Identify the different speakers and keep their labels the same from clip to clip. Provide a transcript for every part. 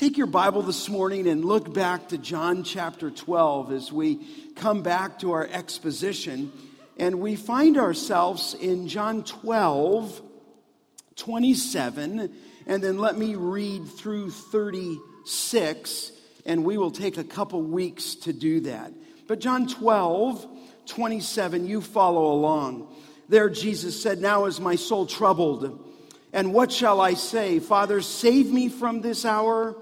Speaker 1: Take your Bible this morning and look back to John chapter 12 as we come back to our exposition. And we find ourselves in John 12, 27. And then let me read through 36, and we will take a couple weeks to do that. But John 12, 27, you follow along. There Jesus said, Now is my soul troubled. And what shall I say? Father, save me from this hour.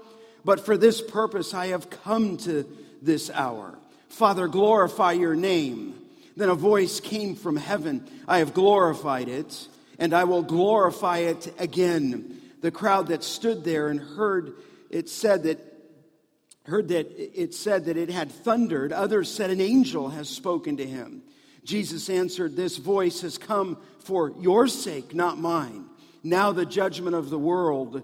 Speaker 1: But for this purpose I have come to this hour. Father, glorify your name. Then a voice came from heaven I have glorified it, and I will glorify it again. The crowd that stood there and heard it said that heard that it said that it had thundered others said an angel has spoken to him jesus answered this voice has come for your sake not mine now the judgment of the world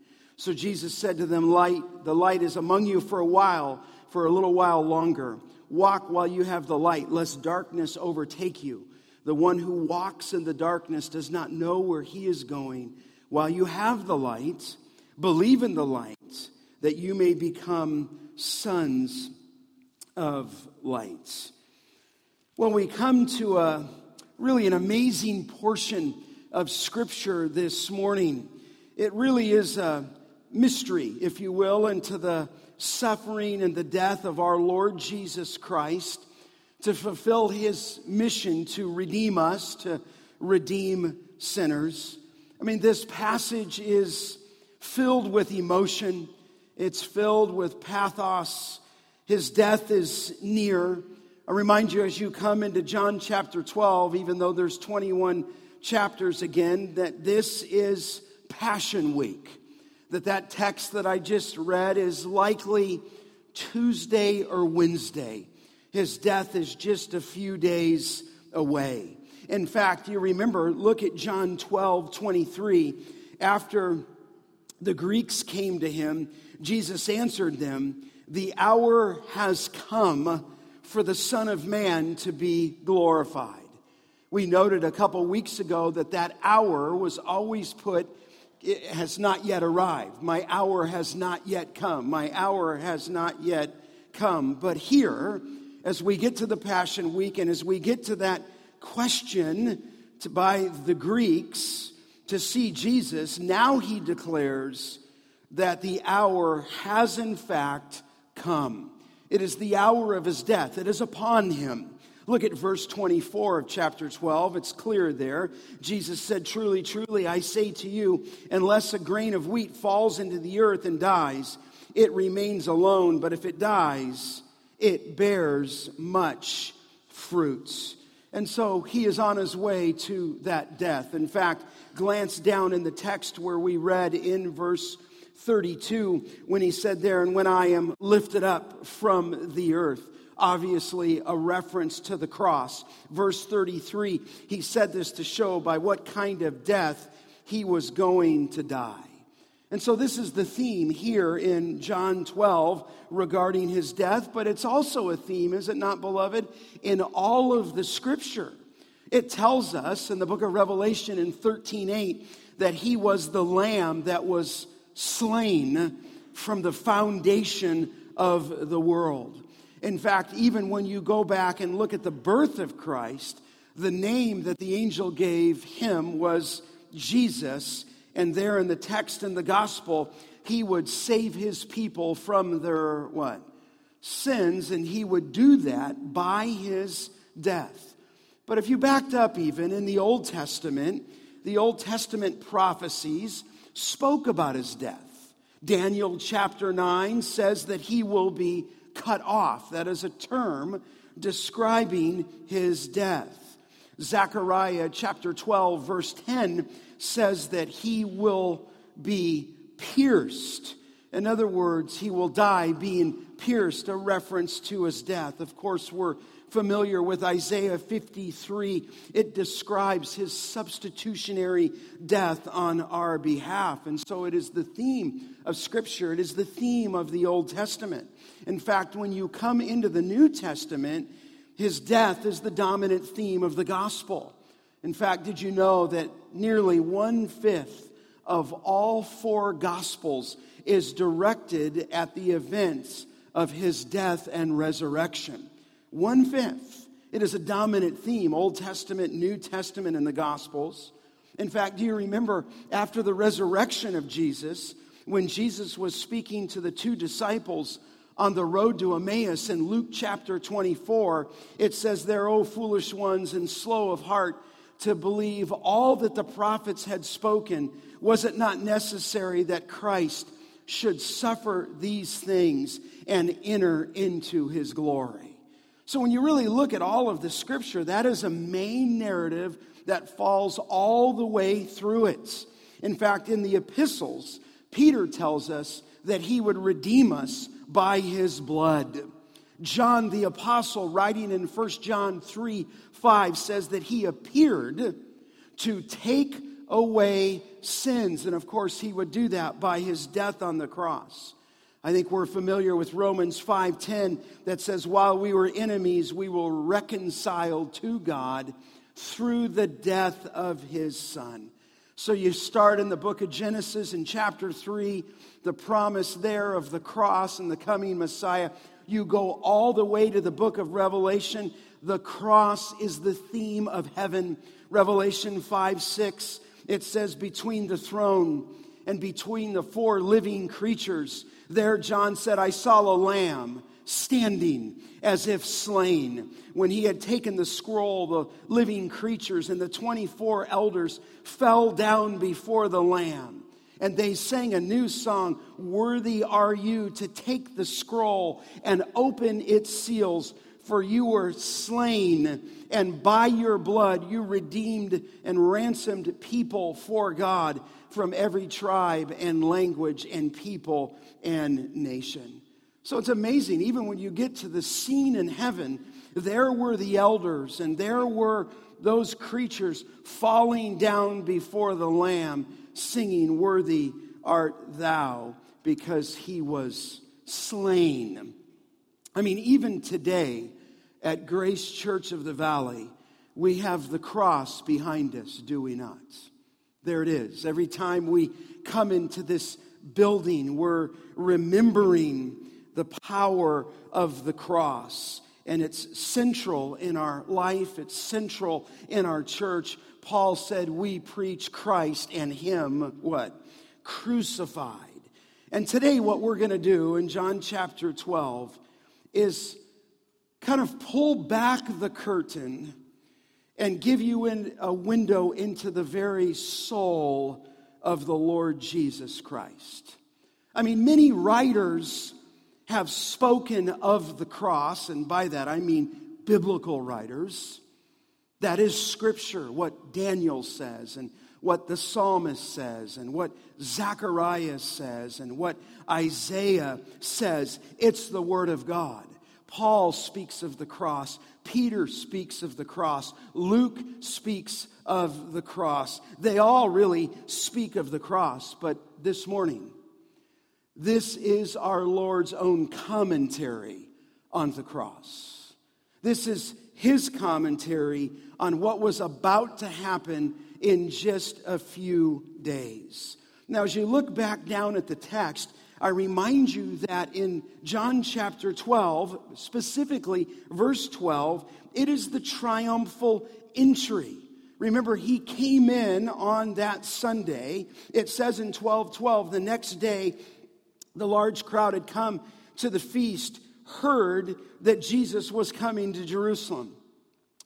Speaker 1: So Jesus said to them, Light, the light is among you for a while, for a little while longer. Walk while you have the light, lest darkness overtake you. The one who walks in the darkness does not know where he is going. While you have the light, believe in the light, that you may become sons of light. Well, we come to a really an amazing portion of Scripture this morning. It really is a mystery, if you will, into the suffering and the death of our Lord Jesus Christ to fulfill his mission to redeem us, to redeem sinners. I mean, this passage is filled with emotion, it's filled with pathos. His death is near. I remind you as you come into John chapter 12, even though there's 21 chapters again, that this is Passion Week that that text that I just read is likely Tuesday or Wednesday. His death is just a few days away. In fact, you remember, look at John 12 23. After the Greeks came to him, Jesus answered them, The hour has come for the Son of Man to be glorified. We noted a couple weeks ago that that hour was always put it has not yet arrived. My hour has not yet come. My hour has not yet come. But here, as we get to the Passion Week and as we get to that question to, by the Greeks to see Jesus, now he declares that the hour has in fact come. It is the hour of his death, it is upon him. Look at verse 24 of chapter 12. It's clear there. Jesus said, Truly, truly, I say to you, unless a grain of wheat falls into the earth and dies, it remains alone. But if it dies, it bears much fruit. And so he is on his way to that death. In fact, glance down in the text where we read in verse 32 when he said there, And when I am lifted up from the earth obviously a reference to the cross. Verse 33, he said this to show by what kind of death he was going to die. And so, this is the theme here in John 12 regarding his death, but it's also a theme, is it not, beloved, in all of the scripture. It tells us in the book of Revelation in 13:8 that he was the lamb that was slain from the foundation of the world. In fact, even when you go back and look at the birth of Christ, the name that the angel gave him was Jesus. And there in the text in the gospel, he would save his people from their what? Sins, and he would do that by his death. But if you backed up even in the Old Testament, the Old Testament prophecies spoke about his death. Daniel chapter 9 says that he will be cut off. That is a term describing his death. Zechariah chapter 12, verse 10 says that he will be pierced. In other words, he will die being pierced, a reference to his death. Of course, we're familiar with Isaiah 53. It describes his substitutionary death on our behalf. And so it is the theme of Scripture, it is the theme of the Old Testament. In fact, when you come into the New Testament, his death is the dominant theme of the gospel. In fact, did you know that nearly one fifth of all four gospels is directed at the events of his death and resurrection? One fifth. It is a dominant theme, Old Testament, New Testament, and the Gospels. In fact, do you remember after the resurrection of Jesus, when Jesus was speaking to the two disciples on the road to Emmaus in Luke chapter 24, it says, There, O foolish ones and slow of heart to believe all that the prophets had spoken, was it not necessary that Christ should suffer these things and enter into his glory? So, when you really look at all of the scripture, that is a main narrative that falls all the way through it. In fact, in the epistles, Peter tells us that he would redeem us by his blood. John the apostle, writing in 1 John 3 5, says that he appeared to take away sins. And of course, he would do that by his death on the cross. I think we're familiar with Romans 5:10 that says while we were enemies we were reconciled to God through the death of his son. So you start in the book of Genesis in chapter 3, the promise there of the cross and the coming Messiah. You go all the way to the book of Revelation. The cross is the theme of heaven. Revelation 5 6, it says, Between the throne and between the four living creatures, there, John said, I saw a lamb standing as if slain. When he had taken the scroll, the living creatures and the 24 elders fell down before the lamb. And they sang a new song Worthy are you to take the scroll and open its seals, for you were slain, and by your blood you redeemed and ransomed people for God from every tribe and language and people and nation. So it's amazing, even when you get to the scene in heaven, there were the elders and there were those creatures falling down before the Lamb, singing, Worthy art thou, because he was slain. I mean, even today at Grace Church of the Valley, we have the cross behind us, do we not? There it is. Every time we come into this building, we're remembering the power of the cross. And it's central in our life, it's central in our church. Paul said, We preach Christ and Him, what? Crucified. And today, what we're going to do in John chapter 12 is kind of pull back the curtain and give you in a window into the very soul of the Lord Jesus Christ. I mean, many writers have spoken of the cross, and by that I mean biblical writers. That is scripture, what Daniel says, and what the psalmist says, and what Zacharias says, and what Isaiah says. It's the word of God. Paul speaks of the cross. Peter speaks of the cross. Luke speaks of the cross. They all really speak of the cross. But this morning, this is our Lord's own commentary on the cross. This is his commentary on what was about to happen in just a few days. Now, as you look back down at the text, I remind you that in John chapter 12, specifically verse 12, it is the triumphal entry. Remember, he came in on that Sunday. It says in 12 12, the next day, the large crowd had come to the feast, heard that Jesus was coming to Jerusalem.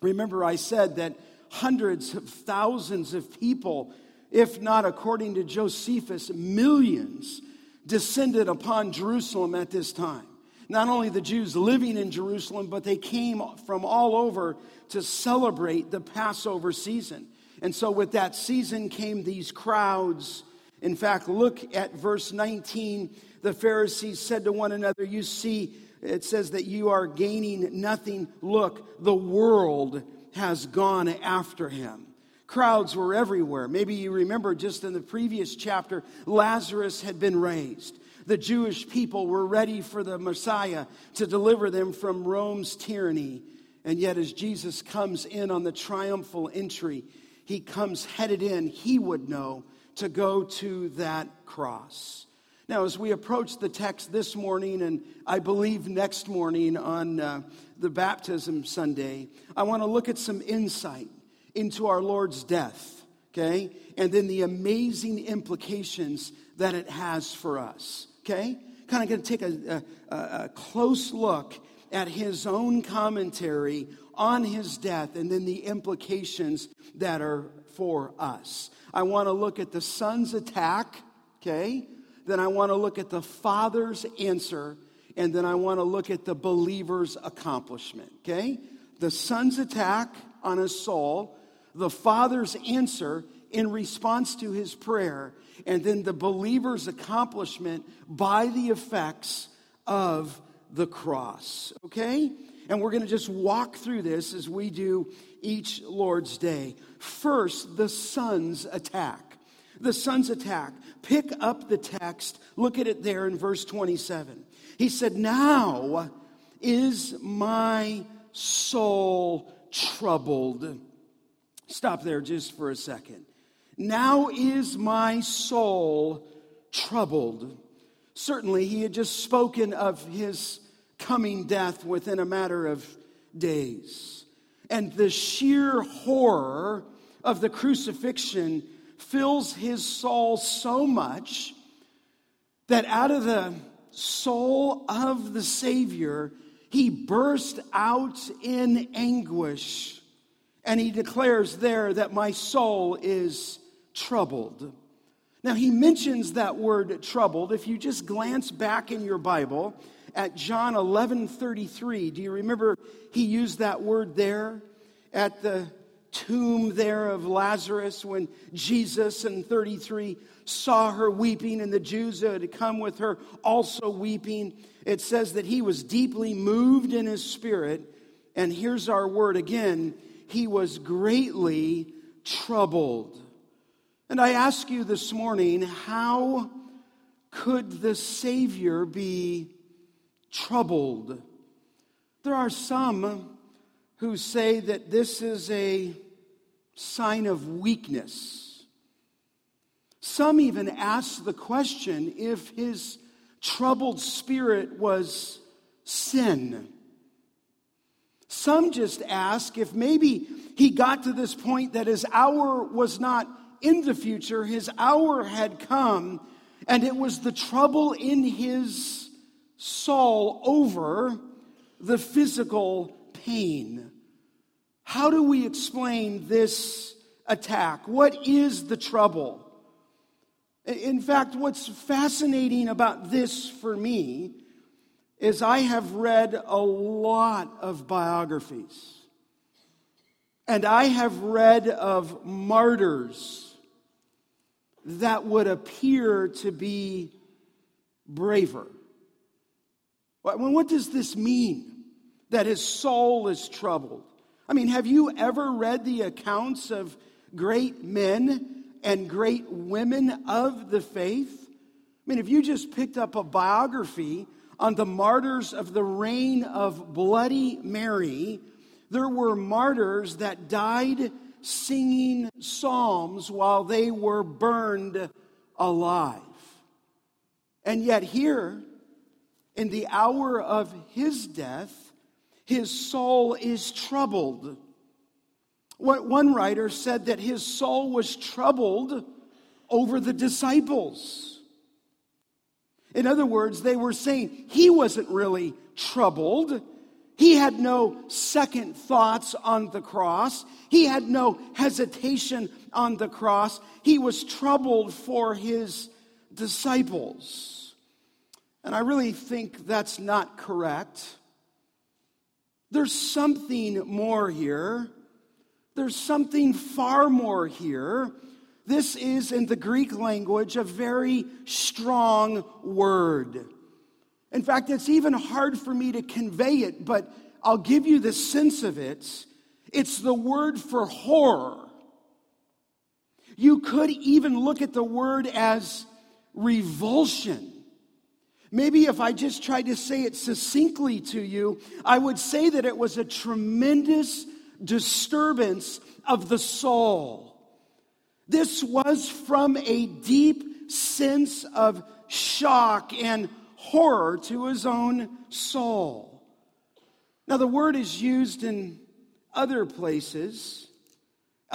Speaker 1: Remember, I said that hundreds of thousands of people, if not according to Josephus, millions descended upon Jerusalem at this time. Not only the Jews living in Jerusalem, but they came from all over to celebrate the Passover season. And so, with that season came these crowds. In fact, look at verse 19. The Pharisees said to one another, You see it says that you are gaining nothing. Look, the world has gone after him. Crowds were everywhere. Maybe you remember just in the previous chapter, Lazarus had been raised. The Jewish people were ready for the Messiah to deliver them from Rome's tyranny. And yet, as Jesus comes in on the triumphal entry, he comes headed in, he would know, to go to that cross. Now, as we approach the text this morning, and I believe next morning on uh, the baptism Sunday, I want to look at some insight into our Lord's death, okay? And then the amazing implications that it has for us, okay? Kind of going to take a, a, a close look at his own commentary on his death and then the implications that are for us. I want to look at the son's attack, okay? Then I want to look at the father's answer, and then I want to look at the believer's accomplishment, okay? The son's attack on his soul, the father's answer in response to his prayer, and then the believer's accomplishment by the effects of the cross, okay? And we're going to just walk through this as we do each Lord's Day. First, the son's attack. The son's attack. Pick up the text, look at it there in verse 27. He said, Now is my soul troubled. Stop there just for a second. Now is my soul troubled. Certainly, he had just spoken of his coming death within a matter of days. And the sheer horror of the crucifixion fills his soul so much that out of the soul of the Savior, he burst out in anguish. And he declares there that my soul is troubled. Now, he mentions that word troubled. If you just glance back in your Bible, at John 11 33. Do you remember he used that word there at the tomb there of Lazarus when Jesus in 33 saw her weeping and the Jews that had come with her also weeping? It says that he was deeply moved in his spirit. And here's our word again he was greatly troubled. And I ask you this morning, how could the Savior be troubled. There are some who say that this is a sign of weakness. Some even ask the question if his troubled spirit was sin. Some just ask if maybe he got to this point that his hour was not in the future, his hour had come, and it was the trouble in his soul over the physical pain. How do we explain this attack? What is the trouble? In fact, what's fascinating about this for me is I have read a lot of biographies. And I have read of martyrs that would appear to be braver. What does this mean? That his soul is troubled. I mean, have you ever read the accounts of great men and great women of the faith? I mean, if you just picked up a biography on the martyrs of the reign of Bloody Mary, there were martyrs that died singing psalms while they were burned alive. And yet, here, in the hour of his death, his soul is troubled. What one writer said that his soul was troubled over the disciples. In other words, they were saying he wasn't really troubled. He had no second thoughts on the cross. He had no hesitation on the cross. He was troubled for his disciples. And I really think that's not correct. There's something more here. There's something far more here. This is, in the Greek language, a very strong word. In fact, it's even hard for me to convey it, but I'll give you the sense of it. It's the word for horror. You could even look at the word as revulsion. Maybe if I just tried to say it succinctly to you, I would say that it was a tremendous disturbance of the soul. This was from a deep sense of shock and horror to his own soul. Now, the word is used in other places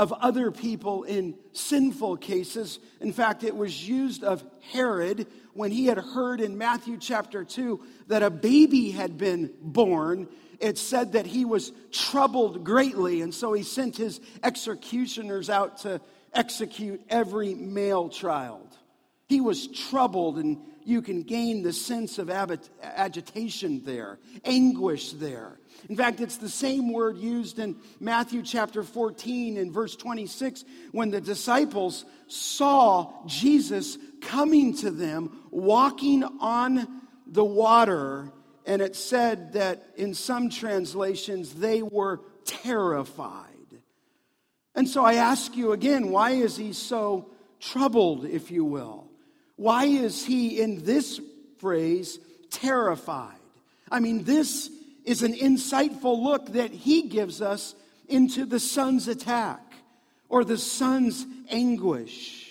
Speaker 1: of other people in sinful cases. In fact, it was used of Herod when he had heard in Matthew chapter 2 that a baby had been born. It said that he was troubled greatly, and so he sent his executioners out to execute every male child. He was troubled, and you can gain the sense of agitation there, anguish there. In fact, it's the same word used in Matthew chapter 14 and verse 26 when the disciples saw Jesus coming to them, walking on the water. And it said that in some translations, they were terrified. And so I ask you again, why is he so troubled, if you will? Why is he in this phrase terrified? I mean, this is an insightful look that he gives us into the son's attack or the son's anguish.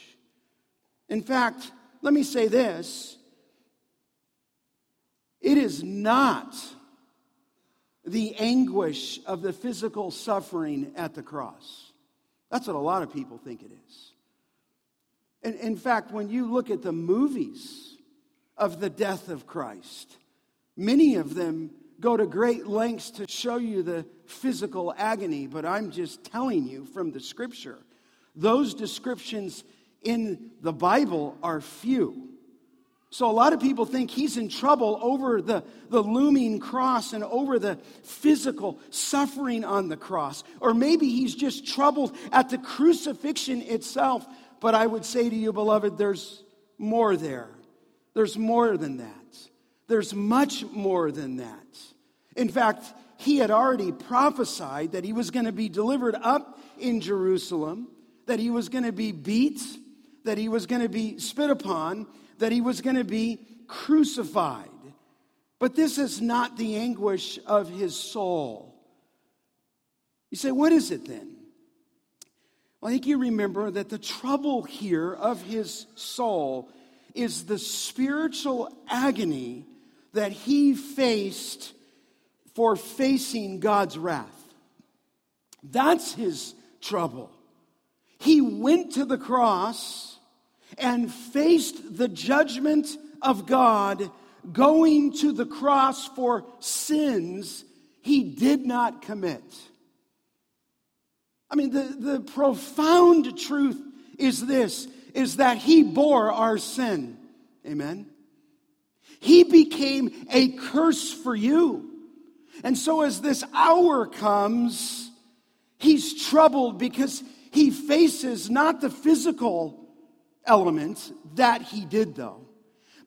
Speaker 1: In fact, let me say this it is not the anguish of the physical suffering at the cross. That's what a lot of people think it is. And in fact, when you look at the movies of the death of Christ, many of them go to great lengths to show you the physical agony, but I'm just telling you from the scripture. Those descriptions in the Bible are few. So a lot of people think he's in trouble over the, the looming cross and over the physical suffering on the cross. Or maybe he's just troubled at the crucifixion itself. But I would say to you, beloved, there's more there. There's more than that. There's much more than that. In fact, he had already prophesied that he was going to be delivered up in Jerusalem, that he was going to be beat, that he was going to be spit upon, that he was going to be crucified. But this is not the anguish of his soul. You say, what is it then? Well, I think you remember that the trouble here of his soul is the spiritual agony that he faced for facing God's wrath. That's his trouble. He went to the cross and faced the judgment of God, going to the cross for sins he did not commit. I mean, the, the profound truth is this is that he bore our sin. Amen. He became a curse for you. And so, as this hour comes, he's troubled because he faces not the physical element that he did, though,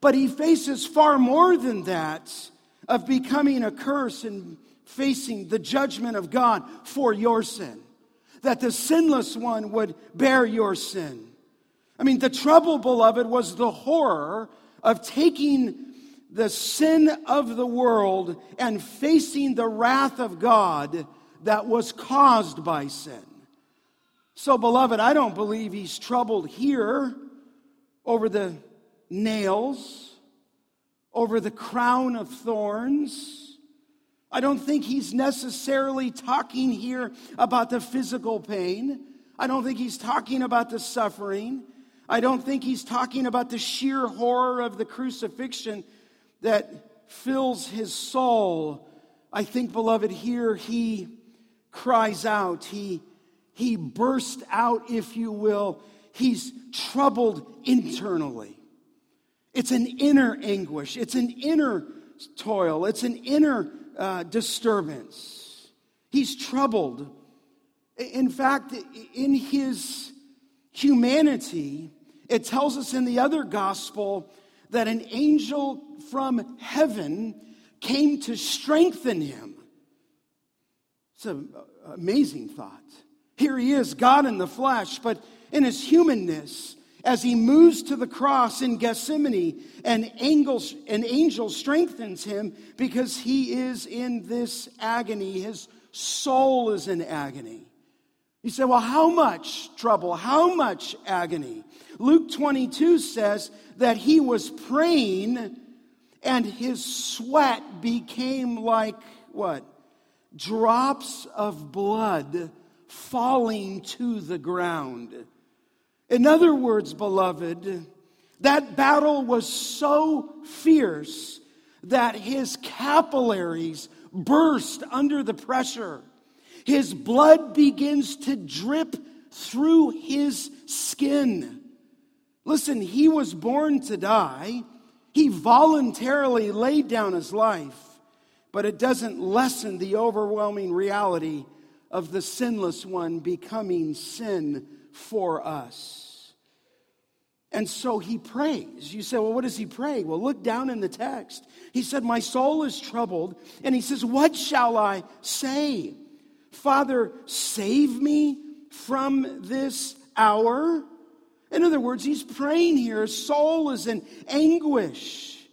Speaker 1: but he faces far more than that of becoming a curse and facing the judgment of God for your sin. That the sinless one would bear your sin. I mean, the trouble, beloved, was the horror of taking the sin of the world and facing the wrath of God that was caused by sin. So, beloved, I don't believe he's troubled here over the nails, over the crown of thorns. I don't think he's necessarily talking here about the physical pain. I don't think he's talking about the suffering. I don't think he's talking about the sheer horror of the crucifixion that fills his soul. I think, beloved, here he cries out. He, he bursts out, if you will. He's troubled internally. It's an inner anguish, it's an inner toil, it's an inner uh, disturbance. He's troubled. In fact, in his humanity, it tells us in the other gospel that an angel from heaven came to strengthen him. It's an amazing thought. Here he is, God in the flesh, but in his humanness, as he moves to the cross in Gethsemane, an angel, an angel strengthens him because he is in this agony. His soul is in agony. You say, well, how much trouble? How much agony? Luke 22 says that he was praying and his sweat became like what? Drops of blood falling to the ground. In other words, beloved, that battle was so fierce that his capillaries burst under the pressure. His blood begins to drip through his skin. Listen, he was born to die. He voluntarily laid down his life, but it doesn't lessen the overwhelming reality of the sinless one becoming sin for us. And so he prays. You say, well, what does he pray? Well, look down in the text. He said, My soul is troubled. And he says, What shall I say? Father, save me from this hour. In other words, he's praying here. His soul is in anguish.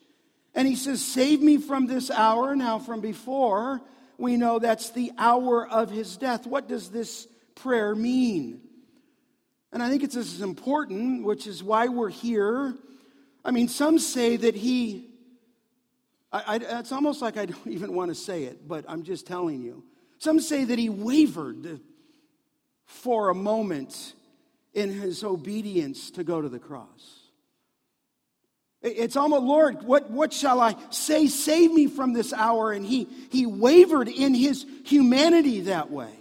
Speaker 1: And he says, Save me from this hour. Now, from before, we know that's the hour of his death. What does this prayer mean? And I think it's as important, which is why we're here. I mean, some say that he, I, I, it's almost like I don't even want to say it, but I'm just telling you. Some say that he wavered for a moment in his obedience to go to the cross. It's almost, Lord, what, what shall I say? Save me from this hour. And he, he wavered in his humanity that way.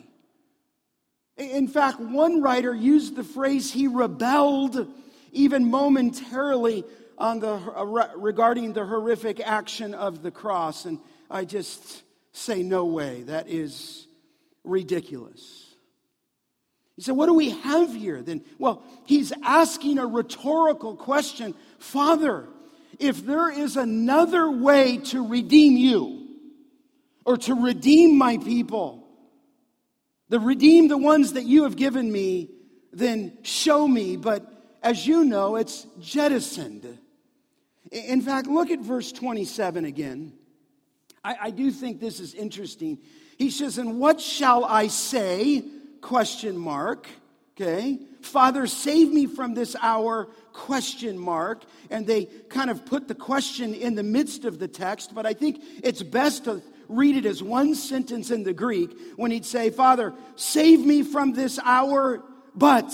Speaker 1: In fact, one writer used the phrase he rebelled even momentarily on the, uh, regarding the horrific action of the cross. And I just say, no way. That is ridiculous. He said, What do we have here then? Well, he's asking a rhetorical question Father, if there is another way to redeem you or to redeem my people, to redeem the ones that you have given me, then show me. But as you know, it's jettisoned. In fact, look at verse 27 again. I, I do think this is interesting. He says, And what shall I say? question mark. Okay. Father, save me from this hour, question mark. And they kind of put the question in the midst of the text, but I think it's best to read it as one sentence in the Greek when he'd say, Father, save me from this hour, but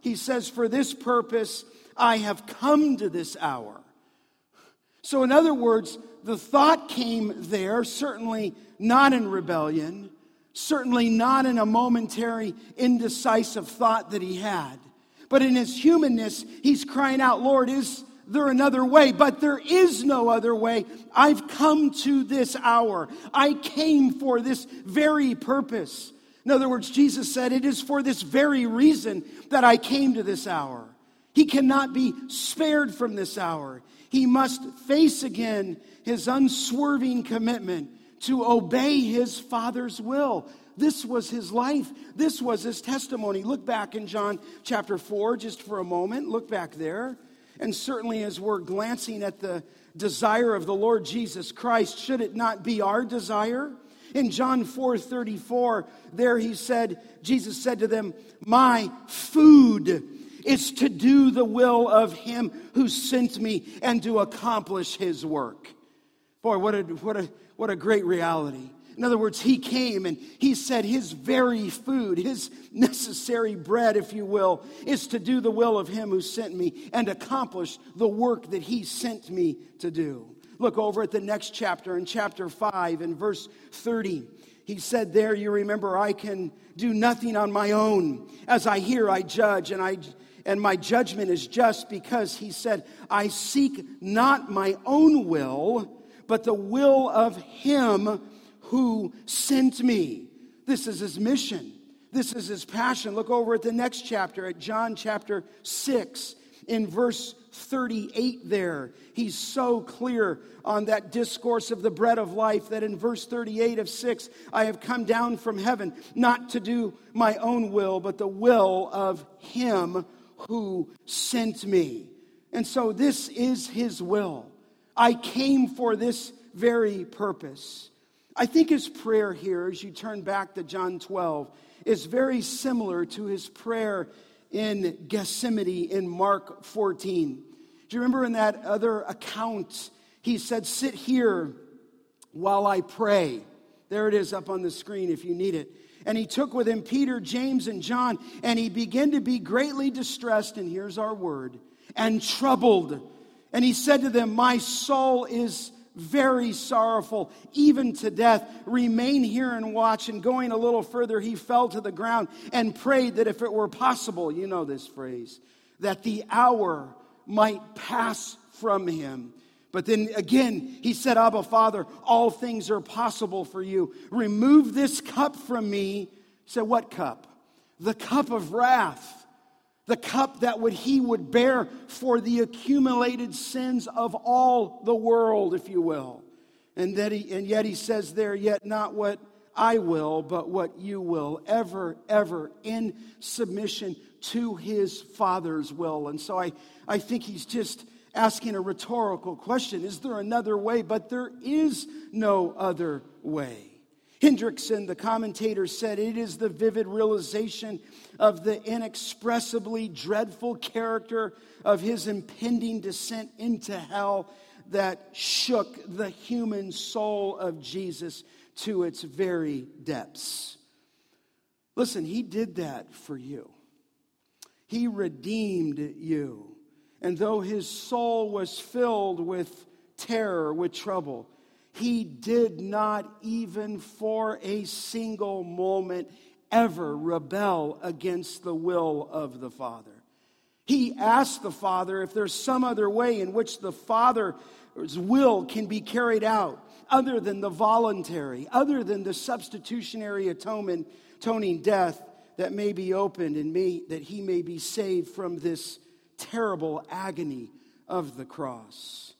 Speaker 1: he says, for this purpose, I have come to this hour. So, in other words, the thought came there, certainly not in rebellion, Certainly not in a momentary, indecisive thought that he had. But in his humanness, he's crying out, Lord, is there another way? But there is no other way. I've come to this hour. I came for this very purpose. In other words, Jesus said, It is for this very reason that I came to this hour. He cannot be spared from this hour. He must face again his unswerving commitment to obey his Father's will. This was his life. This was his testimony. Look back in John chapter 4 just for a moment. Look back there. And certainly, as we're glancing at the desire of the Lord Jesus Christ, should it not be our desire? In John 4 34, there he said, Jesus said to them, My food is to do the will of him who sent me and to accomplish his work. Boy, what a, what a, what a great reality. In other words, he came and he said his very food, his necessary bread, if you will, is to do the will of him who sent me and accomplish the work that he sent me to do. Look over at the next chapter, in chapter 5, in verse 30. He said there, you remember, I can do nothing on my own. As I hear, I judge, and I and my judgment is just because he said, I seek not my own will, but the will of him who sent me. This is his mission. This is his passion. Look over at the next chapter, at John chapter 6, in verse 38 there, he's so clear on that discourse of the bread of life that in verse 38 of 6, I have come down from heaven not to do my own will, but the will of him who sent me. And so this is his will. I came for this very purpose. I think his prayer here, as you turn back to John 12, is very similar to his prayer in Gethsemane in Mark 14. Do you remember in that other account, he said, Sit here while I pray. There it is up on the screen if you need it. And he took with him Peter, James, and John, and he began to be greatly distressed, and here's our word, and troubled. And he said to them, My soul is very sorrowful, even to death. Remain here and watch. And going a little further, he fell to the ground and prayed that if it were possible, you know this phrase, that the hour might pass from him. But then again, he said, Abba, Father, all things are possible for you. Remove this cup from me. Said, What cup? The cup of wrath the cup that would he would bear for the accumulated sins of all the world if you will and that he and yet he says there yet not what i will but what you will ever ever in submission to his father's will and so i i think he's just asking a rhetorical question is there another way but there is no other way Hendriksen, the commentator, said it is the vivid realization of the inexpressibly dreadful character of his impending descent into hell that shook the human soul of Jesus to its very depths. Listen, he did that for you. He redeemed you. And though his soul was filled with terror, with trouble, he did not even for a single moment ever rebel against the will of the Father. He asked the Father if there's some other way in which the Father's will can be carried out other than the voluntary, other than the substitutionary atonement, atoning death that may be opened and may, that he may be saved from this terrible agony of the cross.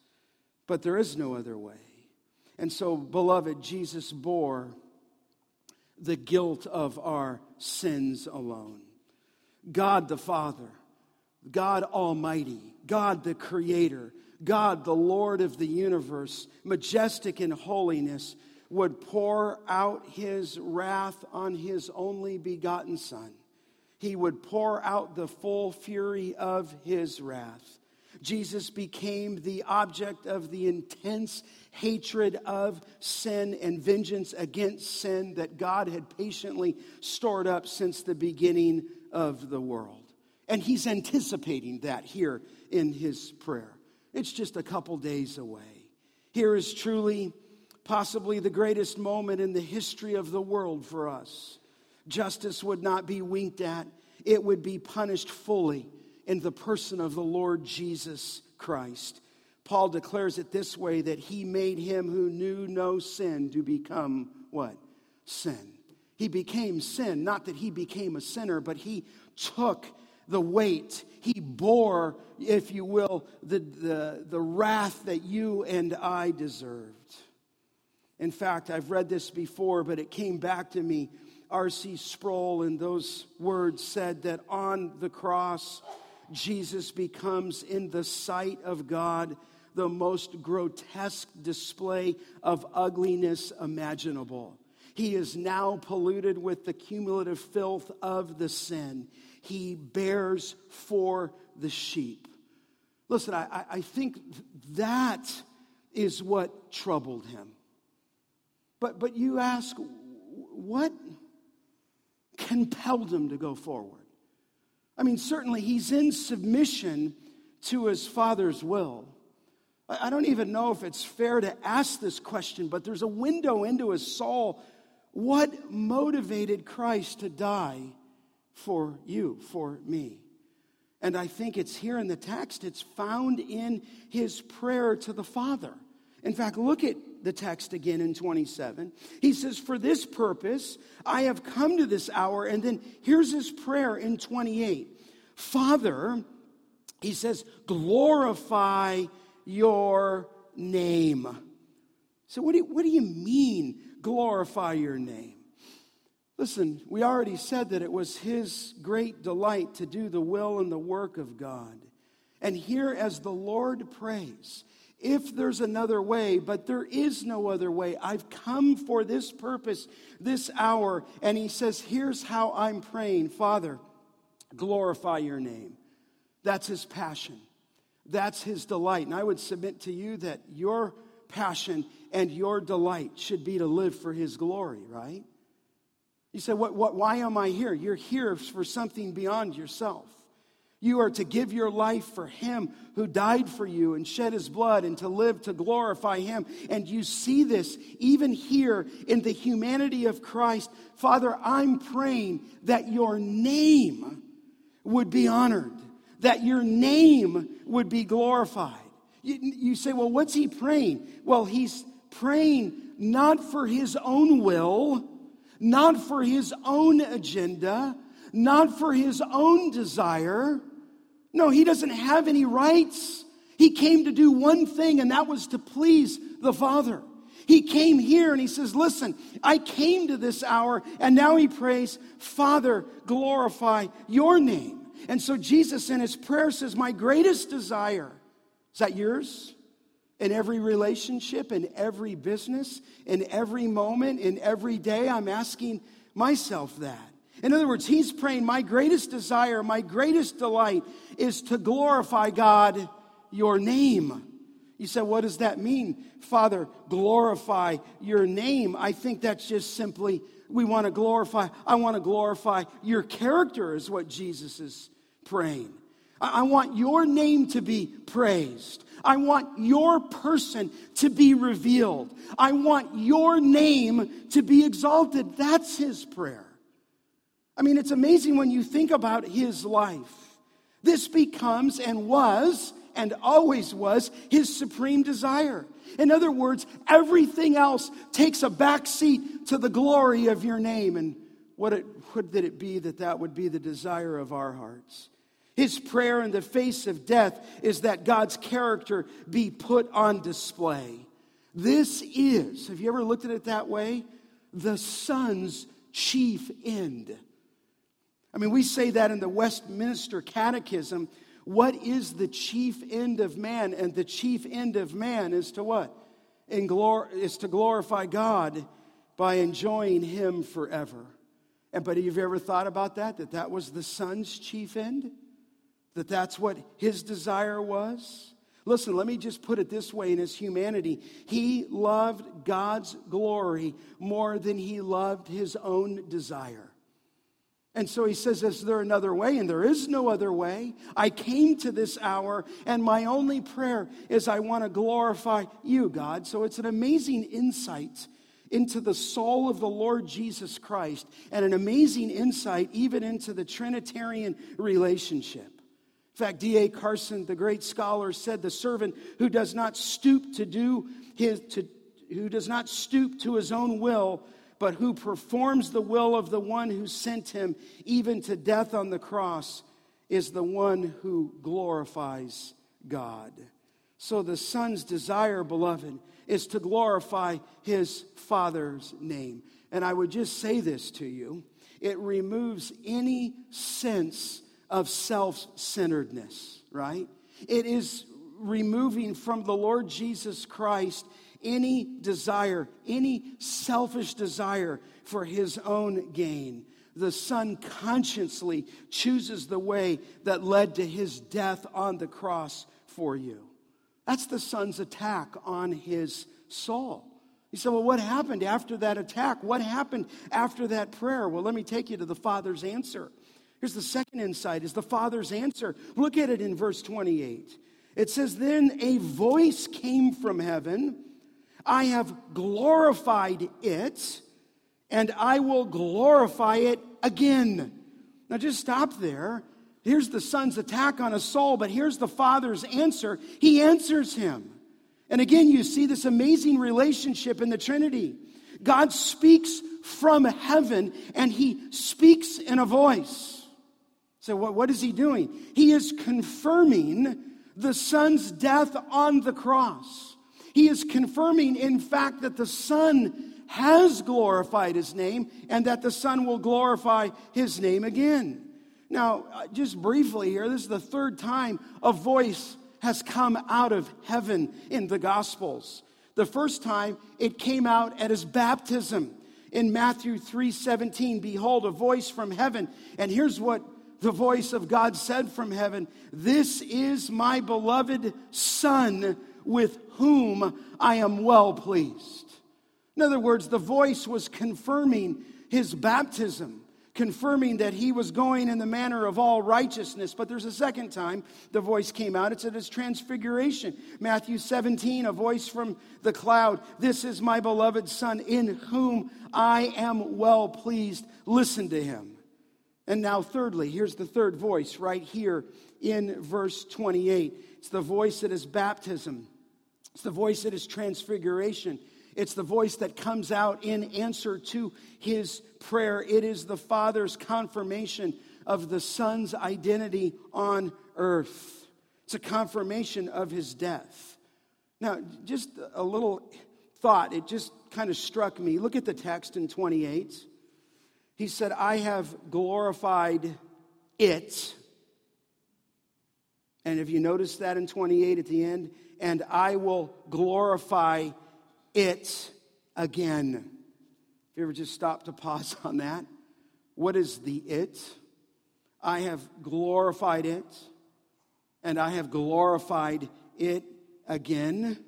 Speaker 1: But there is no other way. And so, beloved, Jesus bore the guilt of our sins alone. God the Father, God Almighty, God the Creator, God the Lord of the universe, majestic in holiness, would pour out his wrath on his only begotten Son. He would pour out the full fury of his wrath. Jesus became the object of the intense hatred of sin and vengeance against sin that God had patiently stored up since the beginning of the world. And he's anticipating that here in his prayer. It's just a couple days away. Here is truly, possibly the greatest moment in the history of the world for us. Justice would not be winked at, it would be punished fully in the person of the Lord Jesus Christ. Paul declares it this way that he made him who knew no sin to become what? Sin. He became sin, not that he became a sinner, but he took the weight. He bore, if you will, the, the, the wrath that you and I deserved. In fact, I've read this before, but it came back to me. R.C. Sproul, in those words, said that on the cross, Jesus becomes, in the sight of God, the most grotesque display of ugliness imaginable. He is now polluted with the cumulative filth of the sin. He bears for the sheep. Listen, I, I think that is what troubled him. But, but you ask, what compelled him to go forward? I mean, certainly he's in submission to his father's will. I don't even know if it's fair to ask this question, but there's a window into his soul. What motivated Christ to die for you, for me? And I think it's here in the text, it's found in his prayer to the Father. In fact, look at the text again in 27. He says, For this purpose I have come to this hour. And then here's his prayer in 28 Father, He says, glorify your name. So, what do, you, what do you mean, glorify your name? Listen, we already said that it was his great delight to do the will and the work of God. And here, as the Lord prays, if there's another way, but there is no other way, I've come for this purpose, this hour. And he says, Here's how I'm praying Father, glorify your name. That's his passion. That's his delight. And I would submit to you that your passion and your delight should be to live for his glory, right? You say, what, what, why am I here? You're here for something beyond yourself. You are to give your life for Him who died for you and shed His blood and to live to glorify Him. And you see this even here in the humanity of Christ. Father, I'm praying that your name would be honored, that your name would be glorified. You, you say, well, what's He praying? Well, He's praying not for His own will, not for His own agenda not for his own desire. No, he doesn't have any rights. He came to do one thing, and that was to please the Father. He came here and he says, Listen, I came to this hour, and now he prays, Father, glorify your name. And so Jesus in his prayer says, My greatest desire, is that yours? In every relationship, in every business, in every moment, in every day, I'm asking myself that. In other words, he's praying, My greatest desire, my greatest delight is to glorify God, your name. You said, What does that mean? Father, glorify your name. I think that's just simply, we want to glorify, I want to glorify your character, is what Jesus is praying. I want your name to be praised. I want your person to be revealed. I want your name to be exalted. That's his prayer. I mean, it's amazing when you think about his life. This becomes and was and always was his supreme desire. In other words, everything else takes a back seat to the glory of your name. And what, it, what it be that that would be the desire of our hearts? His prayer in the face of death is that God's character be put on display. This is, have you ever looked at it that way? The Son's chief end. I mean, we say that in the Westminster Catechism. What is the chief end of man? And the chief end of man is to what? In glor- is to glorify God by enjoying Him forever. And but have you ever thought about that? That that was the Son's chief end? That that's what His desire was? Listen, let me just put it this way in his humanity. He loved God's glory more than he loved his own desire. And so he says, Is there another way? And there is no other way. I came to this hour, and my only prayer is I want to glorify you, God. So it's an amazing insight into the soul of the Lord Jesus Christ, and an amazing insight even into the Trinitarian relationship. In fact, D.A. Carson, the great scholar, said the servant who does not stoop to do his, to, who does not stoop to his own will, but who performs the will of the one who sent him even to death on the cross is the one who glorifies God. So the Son's desire, beloved, is to glorify his Father's name. And I would just say this to you it removes any sense of self centeredness, right? It is removing from the Lord Jesus Christ any desire, any selfish desire for his own gain. The Son consciously chooses the way that led to his death on the cross for you. That's the Son's attack on his soul. You say, well, what happened after that attack? What happened after that prayer? Well, let me take you to the Father's answer. Here's the second insight is the Father's answer. Look at it in verse 28. It says, Then a voice came from heaven I have glorified it, and I will glorify it again. Now, just stop there. Here's the son's attack on a soul, but here's the father's answer. He answers him. And again, you see this amazing relationship in the Trinity. God speaks from heaven, and he speaks in a voice. So, what, what is he doing? He is confirming the Son's death on the cross. He is confirming, in fact, that the Son has glorified his name and that the Son will glorify his name again. Now, uh, just briefly here, this is the third time a voice has come out of heaven in the Gospels. The first time it came out at his baptism in Matthew 3:17, behold a voice from heaven. And here's what the voice of God said from heaven, "This is my beloved son with whom I am well pleased." In other words, the voice was confirming his baptism confirming that he was going in the manner of all righteousness. But there's a second time the voice came out. It's at his transfiguration. Matthew 17, a voice from the cloud This is my beloved Son, in whom I am well pleased. Listen to him. And now, thirdly, here's the third voice right here in verse 28. It's the voice at his baptism, it's the voice that is transfiguration. It's the voice that comes out in answer to his prayer. It is the Father's confirmation of the Son's identity on earth. It's a confirmation of his death. Now, just a little thought, it just kind of struck me. Look at the text in 28. He said, I have glorified it. And if you notice that in 28 at the end, and I will glorify it again. If you ever just stop to pause on that? What is the it? I have glorified it, and I have glorified it again.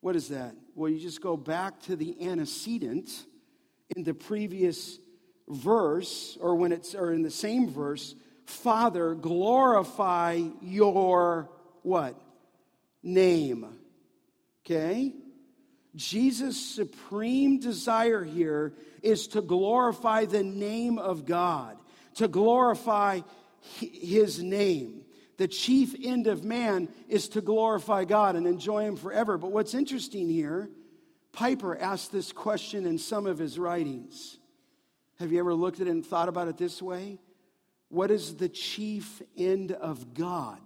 Speaker 1: What is that? Well, you just go back to the antecedent in the previous verse, or when it's or in the same verse, Father, glorify your what? Name. Okay? Jesus' supreme desire here is to glorify the name of God, to glorify his name. The chief end of man is to glorify God and enjoy him forever. But what's interesting here, Piper asked this question in some of his writings. Have you ever looked at it and thought about it this way? What is the chief end of God?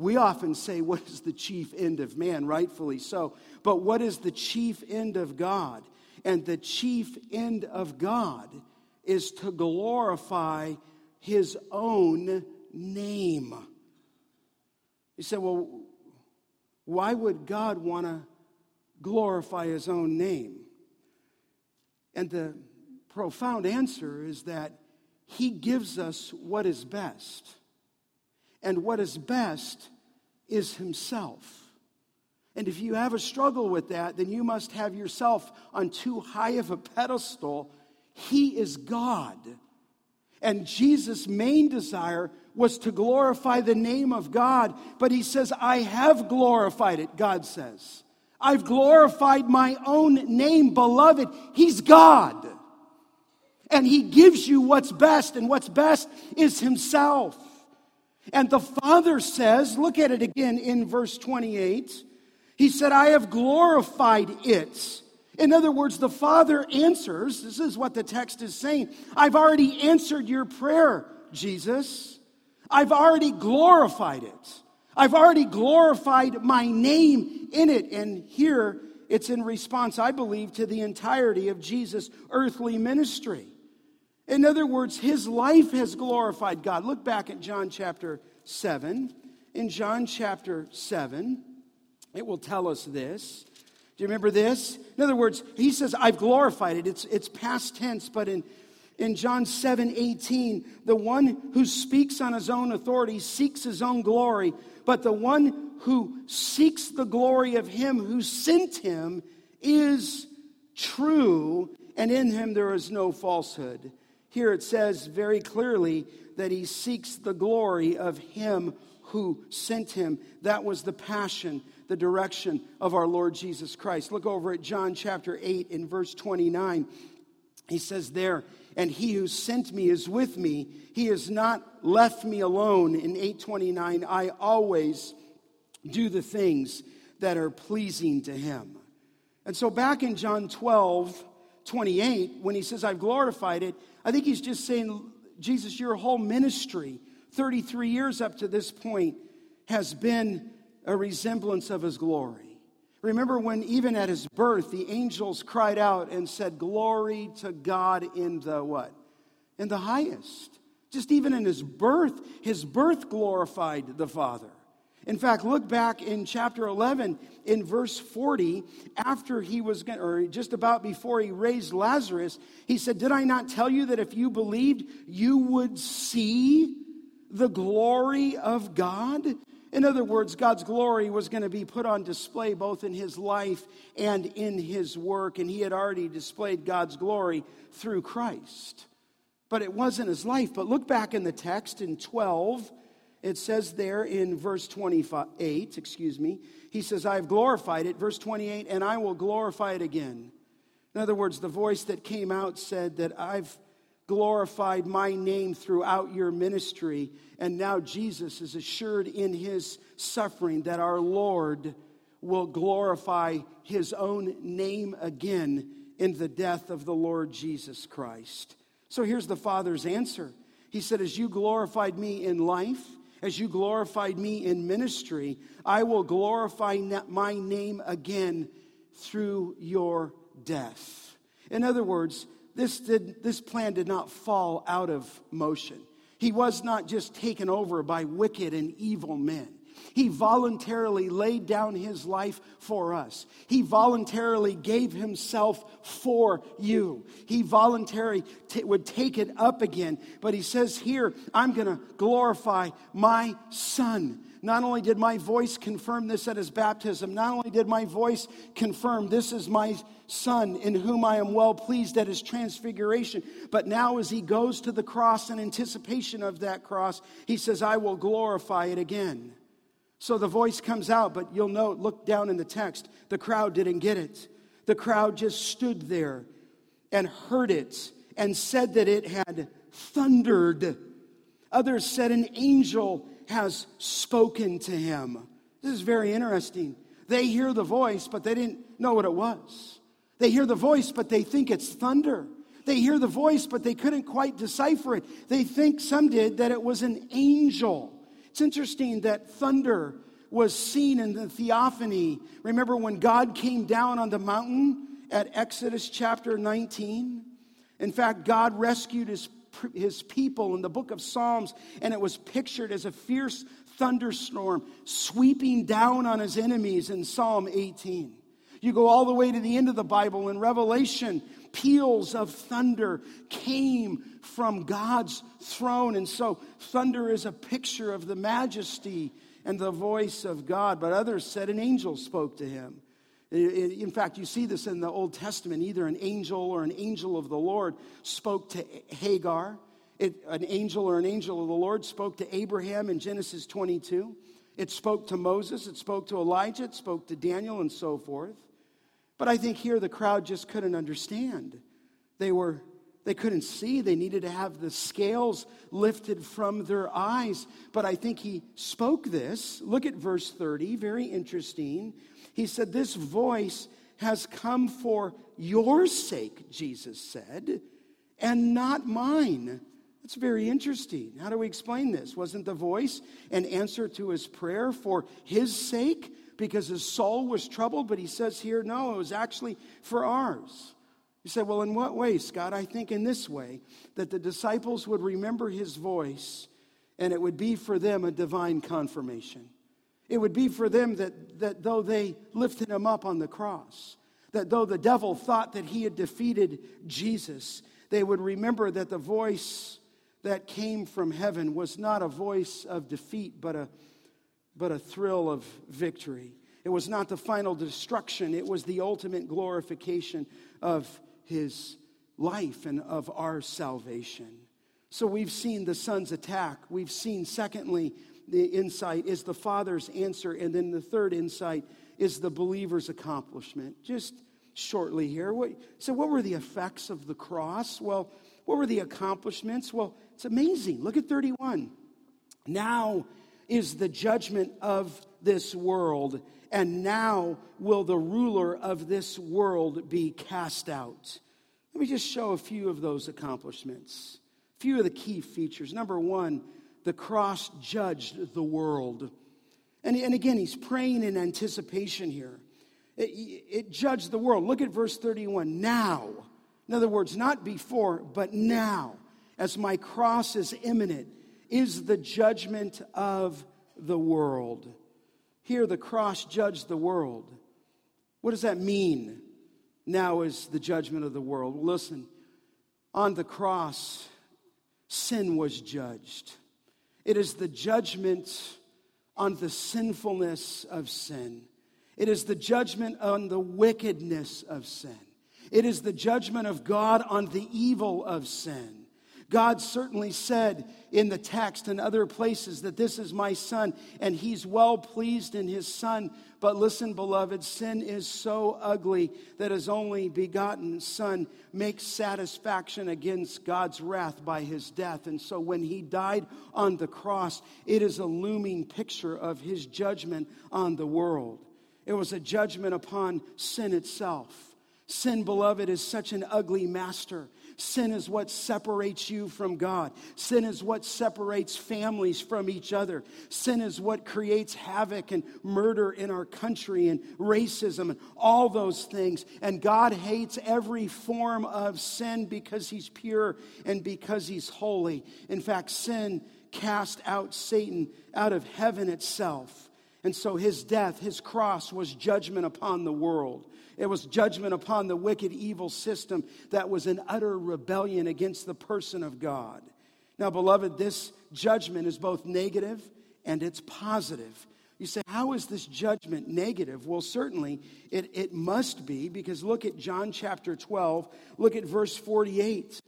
Speaker 1: We often say, What is the chief end of man? Rightfully so. But what is the chief end of God? And the chief end of God is to glorify his own name. You say, Well, why would God want to glorify his own name? And the profound answer is that he gives us what is best and what is best is Himself. And if you have a struggle with that, then you must have yourself on too high of a pedestal. He is God. And Jesus' main desire was to glorify the name of God. But he says, I have glorified it, God says. I've glorified my own name, beloved. He's God. And he gives you what's best, and what's best is himself. And the Father says, look at it again in verse 28. He said, I have glorified it. In other words, the Father answers, this is what the text is saying. I've already answered your prayer, Jesus. I've already glorified it. I've already glorified my name in it. And here it's in response, I believe, to the entirety of Jesus' earthly ministry. In other words, his life has glorified God. Look back at John chapter 7. In John chapter 7, it will tell us this. Do you remember this? In other words, he says, I've glorified it. It's, it's past tense, but in, in John 7 18, the one who speaks on his own authority seeks his own glory, but the one who seeks the glory of him who sent him is true, and in him there is no falsehood. Here it says very clearly that he seeks the glory of him who sent him. That was the passion, the direction of our Lord Jesus Christ. Look over at John chapter 8 in verse 29. He says there, and he who sent me is with me. He has not left me alone. In 829, I always do the things that are pleasing to him. And so back in John 12, 28, when he says, I've glorified it, I think he's just saying, Jesus, your whole ministry, 33 years up to this point, has been a resemblance of his glory. Remember when, even at his birth, the angels cried out and said, Glory to God in the what? In the highest. Just even in his birth, his birth glorified the Father. In fact, look back in chapter 11 in verse 40, after he was, or just about before he raised Lazarus, he said, Did I not tell you that if you believed, you would see the glory of God? In other words, God's glory was going to be put on display both in his life and in his work, and he had already displayed God's glory through Christ. But it wasn't his life. But look back in the text in 12, it says there in verse 28, excuse me, he says, I have glorified it. Verse 28, and I will glorify it again. In other words, the voice that came out said that I've glorified my name throughout your ministry. And now Jesus is assured in his suffering that our Lord will glorify his own name again in the death of the Lord Jesus Christ. So here's the Father's answer He said, As you glorified me in life, as you glorified me in ministry, I will glorify my name again through your death. In other words, this, did, this plan did not fall out of motion. He was not just taken over by wicked and evil men. He voluntarily laid down his life for us. He voluntarily gave himself for you. He voluntarily t- would take it up again. But he says here, I'm going to glorify my son. Not only did my voice confirm this at his baptism, not only did my voice confirm this is my son in whom I am well pleased at his transfiguration, but now as he goes to the cross in anticipation of that cross, he says, I will glorify it again. So the voice comes out, but you'll note, look down in the text, the crowd didn't get it. The crowd just stood there and heard it and said that it had thundered. Others said an angel has spoken to him. This is very interesting. They hear the voice, but they didn't know what it was. They hear the voice, but they think it's thunder. They hear the voice, but they couldn't quite decipher it. They think, some did, that it was an angel. It's interesting that thunder was seen in the theophany. Remember when God came down on the mountain at Exodus chapter 19? In fact, God rescued his his people in the book of Psalms, and it was pictured as a fierce thunderstorm sweeping down on his enemies in Psalm 18. You go all the way to the end of the Bible in Revelation, peals of thunder came from God's throne. And so, thunder is a picture of the majesty and the voice of God. But others said an angel spoke to him. In fact, you see this in the Old Testament. Either an angel or an angel of the Lord spoke to Hagar. It, an angel or an angel of the Lord spoke to Abraham in Genesis 22. It spoke to Moses. It spoke to Elijah. It spoke to Daniel and so forth. But I think here the crowd just couldn't understand. They were they couldn't see. They needed to have the scales lifted from their eyes. But I think he spoke this. Look at verse 30, very interesting. He said, This voice has come for your sake, Jesus said, and not mine. That's very interesting. How do we explain this? Wasn't the voice an answer to his prayer for his sake because his soul was troubled? But he says here, no, it was actually for ours. You say, well, in what way, Scott? I think in this way that the disciples would remember his voice and it would be for them a divine confirmation. It would be for them that, that though they lifted him up on the cross, that though the devil thought that he had defeated Jesus, they would remember that the voice that came from heaven was not a voice of defeat, but a, but a thrill of victory. It was not the final destruction, it was the ultimate glorification of his life and of our salvation. So we've seen the son's attack. We've seen, secondly, the insight is the Father's answer. And then the third insight is the believer's accomplishment. Just shortly here. What, so, what were the effects of the cross? Well, what were the accomplishments? Well, it's amazing. Look at 31. Now is the judgment of this world, and now will the ruler of this world be cast out. Let me just show a few of those accomplishments. a few of the key features. Number one, the cross judged the world. And, and again, he's praying in anticipation here. It, it judged the world. Look at verse 31. Now, in other words, not before, but now, as my cross is imminent, is the judgment of the world. Here, the cross judged the world. What does that mean? Now is the judgment of the world. Listen, on the cross, sin was judged. It is the judgment on the sinfulness of sin. It is the judgment on the wickedness of sin. It is the judgment of God on the evil of sin. God certainly said in the text and other places that this is my son and he's well pleased in his son. But listen, beloved, sin is so ugly that his only begotten son makes satisfaction against God's wrath by his death. And so when he died on the cross, it is a looming picture of his judgment on the world. It was a judgment upon sin itself. Sin, beloved, is such an ugly master. Sin is what separates you from God. Sin is what separates families from each other. Sin is what creates havoc and murder in our country and racism and all those things. And God hates every form of sin because He's pure and because He's holy. In fact, sin cast out Satan out of heaven itself. And so his death, his cross, was judgment upon the world. It was judgment upon the wicked, evil system that was in utter rebellion against the person of God. Now, beloved, this judgment is both negative and it's positive. You say, how is this judgment negative? Well, certainly it, it must be because look at John chapter 12, look at verse 48.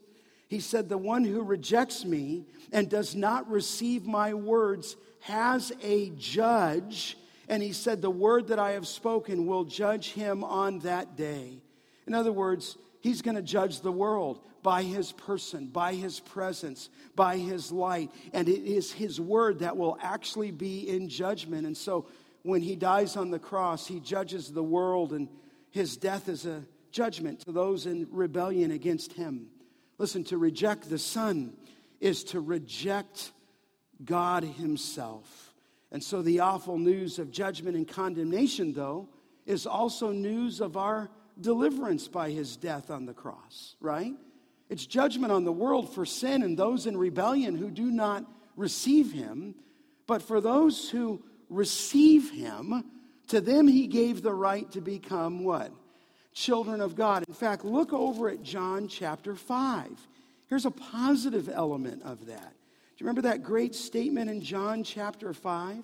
Speaker 1: He said, The one who rejects me and does not receive my words has a judge and he said, The word that I have spoken will judge him on that day. In other words, he's going to judge the world by his person, by his presence, by his light. And it is his word that will actually be in judgment. And so when he dies on the cross, he judges the world, and his death is a judgment to those in rebellion against him. Listen, to reject the Son is to reject God Himself. And so the awful news of judgment and condemnation, though, is also news of our deliverance by his death on the cross, right? It's judgment on the world for sin and those in rebellion who do not receive him. But for those who receive him, to them he gave the right to become what? Children of God. In fact, look over at John chapter 5. Here's a positive element of that you remember that great statement in John chapter 5?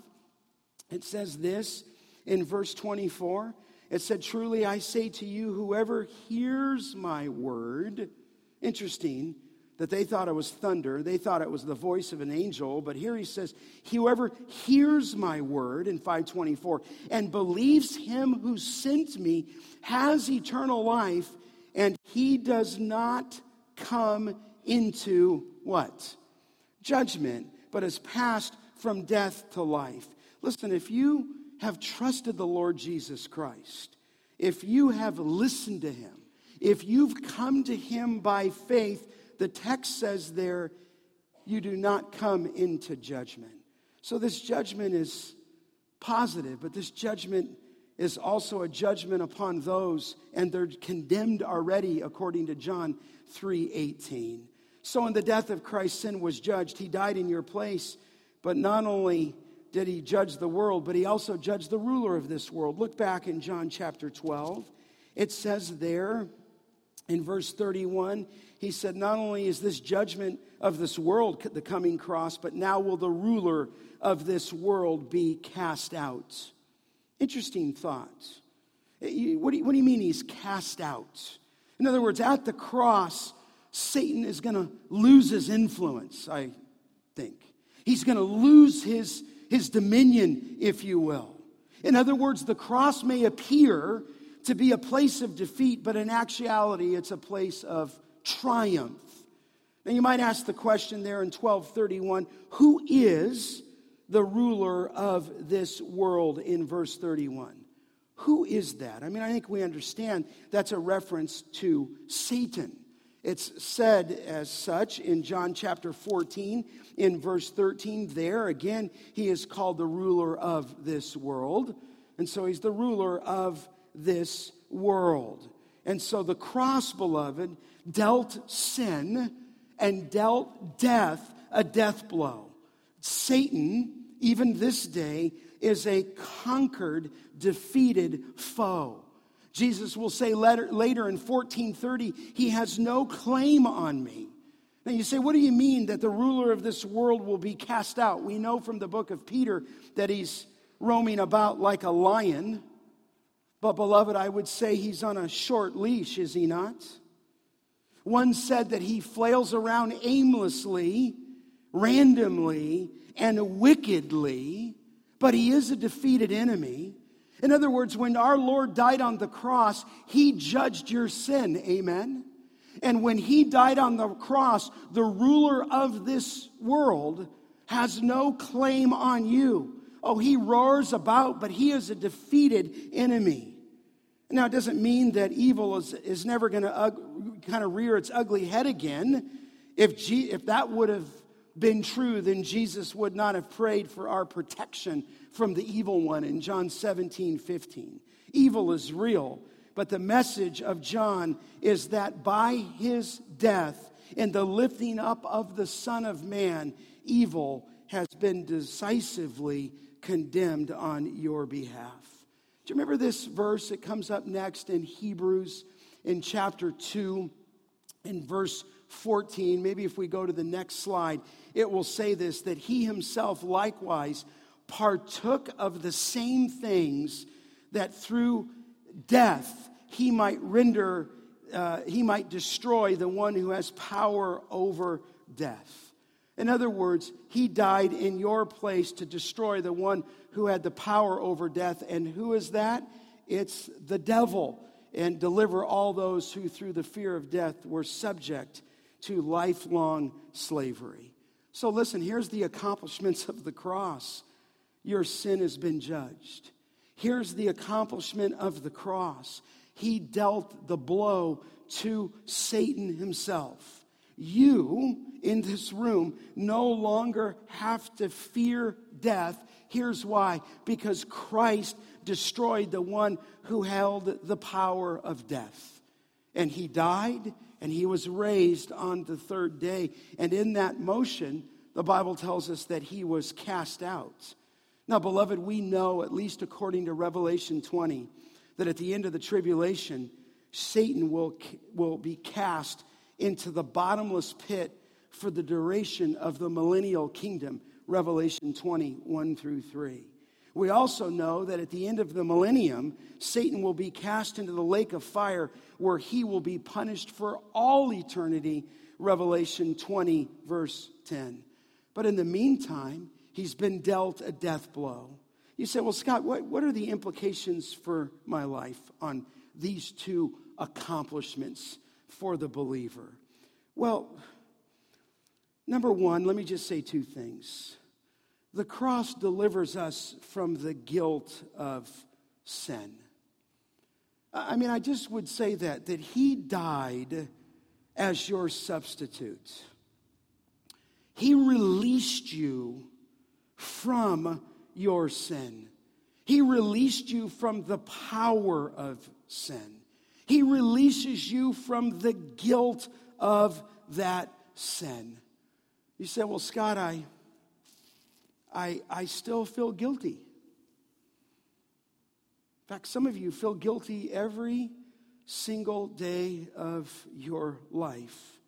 Speaker 1: It says this in verse 24. It said, Truly I say to you, whoever hears my word, interesting that they thought it was thunder, they thought it was the voice of an angel, but here he says, Whoever hears my word in 524 and believes him who sent me has eternal life, and he does not come into what? Judgment, but has passed from death to life. Listen, if you have trusted the Lord Jesus Christ, if you have listened to him, if you've come to him by faith, the text says there, you do not come into judgment. So this judgment is positive, but this judgment is also a judgment upon those, and they're condemned already according to John 3:18. So, in the death of Christ, sin was judged. He died in your place, but not only did he judge the world, but he also judged the ruler of this world. Look back in John chapter 12. It says there in verse 31, he said, Not only is this judgment of this world the coming cross, but now will the ruler of this world be cast out. Interesting thought. Eh, what do you, what do you mean he's cast out? In other words, at the cross, Satan is going to lose his influence, I think. He's going to lose his, his dominion, if you will. In other words, the cross may appear to be a place of defeat, but in actuality, it's a place of triumph. Now, you might ask the question there in 1231 who is the ruler of this world in verse 31? Who is that? I mean, I think we understand that's a reference to Satan. It's said as such in John chapter 14, in verse 13. There, again, he is called the ruler of this world. And so he's the ruler of this world. And so the cross, beloved, dealt sin and dealt death a death blow. Satan, even this day, is a conquered, defeated foe. Jesus will say later, later in 1430, he has no claim on me. Now you say, what do you mean that the ruler of this world will be cast out? We know from the book of Peter that he's roaming about like a lion. But, beloved, I would say he's on a short leash, is he not? One said that he flails around aimlessly, randomly, and wickedly, but he is a defeated enemy. In other words, when our Lord died on the cross, he judged your sin. Amen. And when he died on the cross, the ruler of this world has no claim on you. Oh, he roars about, but he is a defeated enemy. Now, it doesn't mean that evil is, is never going to uh, kind of rear its ugly head again. If, G, if that would have been true, then Jesus would not have prayed for our protection from the evil one in John 17, 15. Evil is real, but the message of John is that by his death and the lifting up of the Son of Man, evil has been decisively condemned on your behalf. Do you remember this verse? It comes up next in Hebrews in chapter 2, in verse 14. Maybe if we go to the next slide, it will say this that he himself likewise partook of the same things that through death he might render, uh, he might destroy the one who has power over death. In other words, he died in your place to destroy the one who had the power over death. And who is that? It's the devil. And deliver all those who, through the fear of death, were subject to lifelong slavery. So, listen, here's the accomplishments of the cross your sin has been judged. Here's the accomplishment of the cross. He dealt the blow to Satan himself. You in this room no longer have to fear death. Here's why because Christ destroyed the one who held the power of death. And he died and he was raised on the third day. And in that motion, the Bible tells us that he was cast out. Now, beloved, we know, at least according to Revelation 20, that at the end of the tribulation, Satan will, will be cast into the bottomless pit for the duration of the millennial kingdom, Revelation 20, 1 through 3. We also know that at the end of the millennium, Satan will be cast into the lake of fire where he will be punished for all eternity, Revelation 20, verse 10. But in the meantime, he's been dealt a death blow. You say, well, Scott, what, what are the implications for my life on these two accomplishments for the believer? Well, Number one, let me just say two things. The cross delivers us from the guilt of sin. I mean, I just would say that, that He died as your substitute. He released you from your sin. He released you from the power of sin. He releases you from the guilt of that sin. You say, Well, Scott, I, I, I still feel guilty. In fact, some of you feel guilty every single day of your life.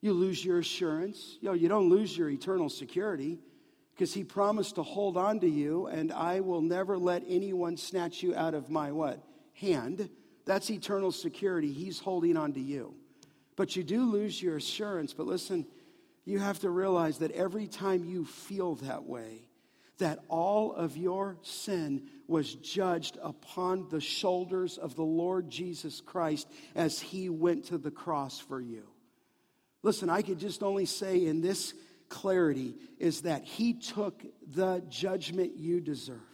Speaker 1: You lose your assurance. You, know, you don't lose your eternal security because he promised to hold on to you and I will never let anyone snatch you out of my what? Hand. That's eternal security. He's holding on to you. But you do lose your assurance. But listen, you have to realize that every time you feel that way, that all of your sin was judged upon the shoulders of the Lord Jesus Christ as he went to the cross for you. Listen, I could just only say in this clarity is that he took the judgment you deserved.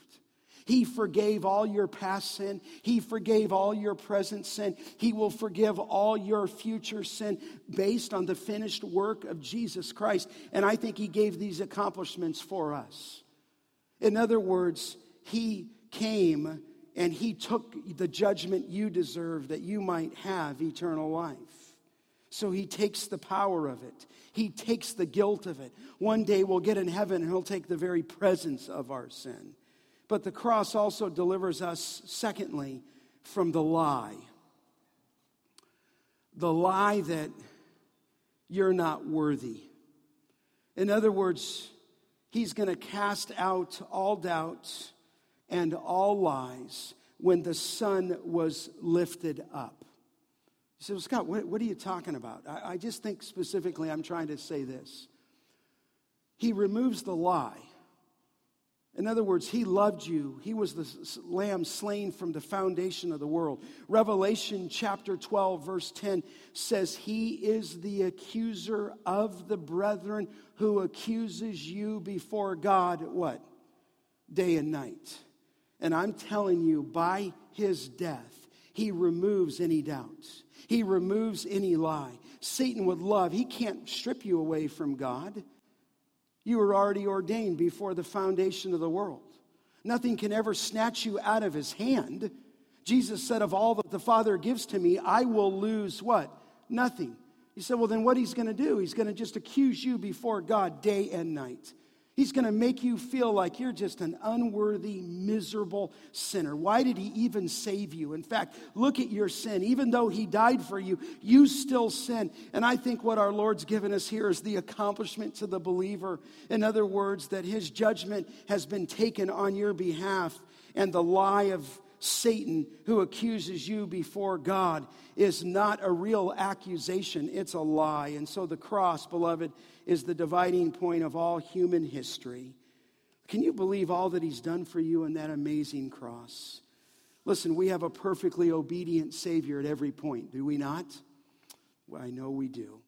Speaker 1: He forgave all your past sin. He forgave all your present sin. He will forgive all your future sin based on the finished work of Jesus Christ. And I think He gave these accomplishments for us. In other words, He came and He took the judgment you deserve that you might have eternal life. So he takes the power of it. He takes the guilt of it. One day we'll get in heaven and he'll take the very presence of our sin. But the cross also delivers us, secondly, from the lie. The lie that you're not worthy. In other words, he's going to cast out all doubts and all lies when the Son was lifted up. You say, well, Scott, what, what are you talking about? I, I just think specifically I'm trying to say this. He removes the lie. In other words, he loved you. He was the lamb slain from the foundation of the world. Revelation chapter 12, verse 10 says, He is the accuser of the brethren who accuses you before God, what? Day and night. And I'm telling you, by his death, he removes any doubts. He removes any lie. Satan would love, he can't strip you away from God. You were already ordained before the foundation of the world. Nothing can ever snatch you out of his hand. Jesus said, Of all that the Father gives to me, I will lose what? Nothing. He said, Well, then what he's going to do? He's going to just accuse you before God day and night. He's going to make you feel like you're just an unworthy, miserable sinner. Why did he even save you? In fact, look at your sin. Even though he died for you, you still sin. And I think what our Lord's given us here is the accomplishment to the believer. In other words, that his judgment has been taken on your behalf, and the lie of Satan, who accuses you before God, is not a real accusation, it's a lie. And so the cross, beloved, is the dividing point of all human history. Can you believe all that he's done for you in that amazing cross? Listen, we have a perfectly obedient Savior at every point, do we not? Well, I know we do.